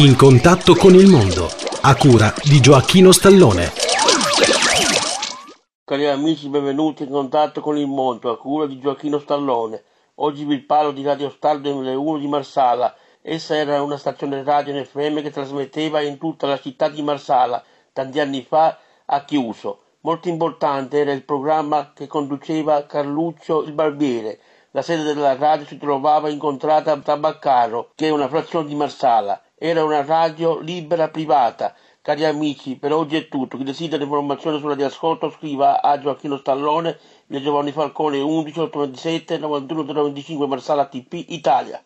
In contatto con il mondo, a cura di Gioacchino Stallone. Cari amici, benvenuti in contatto con il mondo, a cura di Gioacchino Stallone. Oggi vi parlo di Radio Star 2001 di Marsala. Essa era una stazione radio in FM che trasmetteva in tutta la città di Marsala. Tanti anni fa ha chiuso. Molto importante era il programma che conduceva Carluccio il Barbiere. La sede della radio si trovava in contrada a Tabaccaro, che è una frazione di Marsala. Era una radio libera privata. Cari amici, per oggi è tutto. Chi desidera informazioni sulla di ascolto scriva a Gioacchino Stallone, via Giovanni Falcone 11 827 91 95 Marsala TP Italia.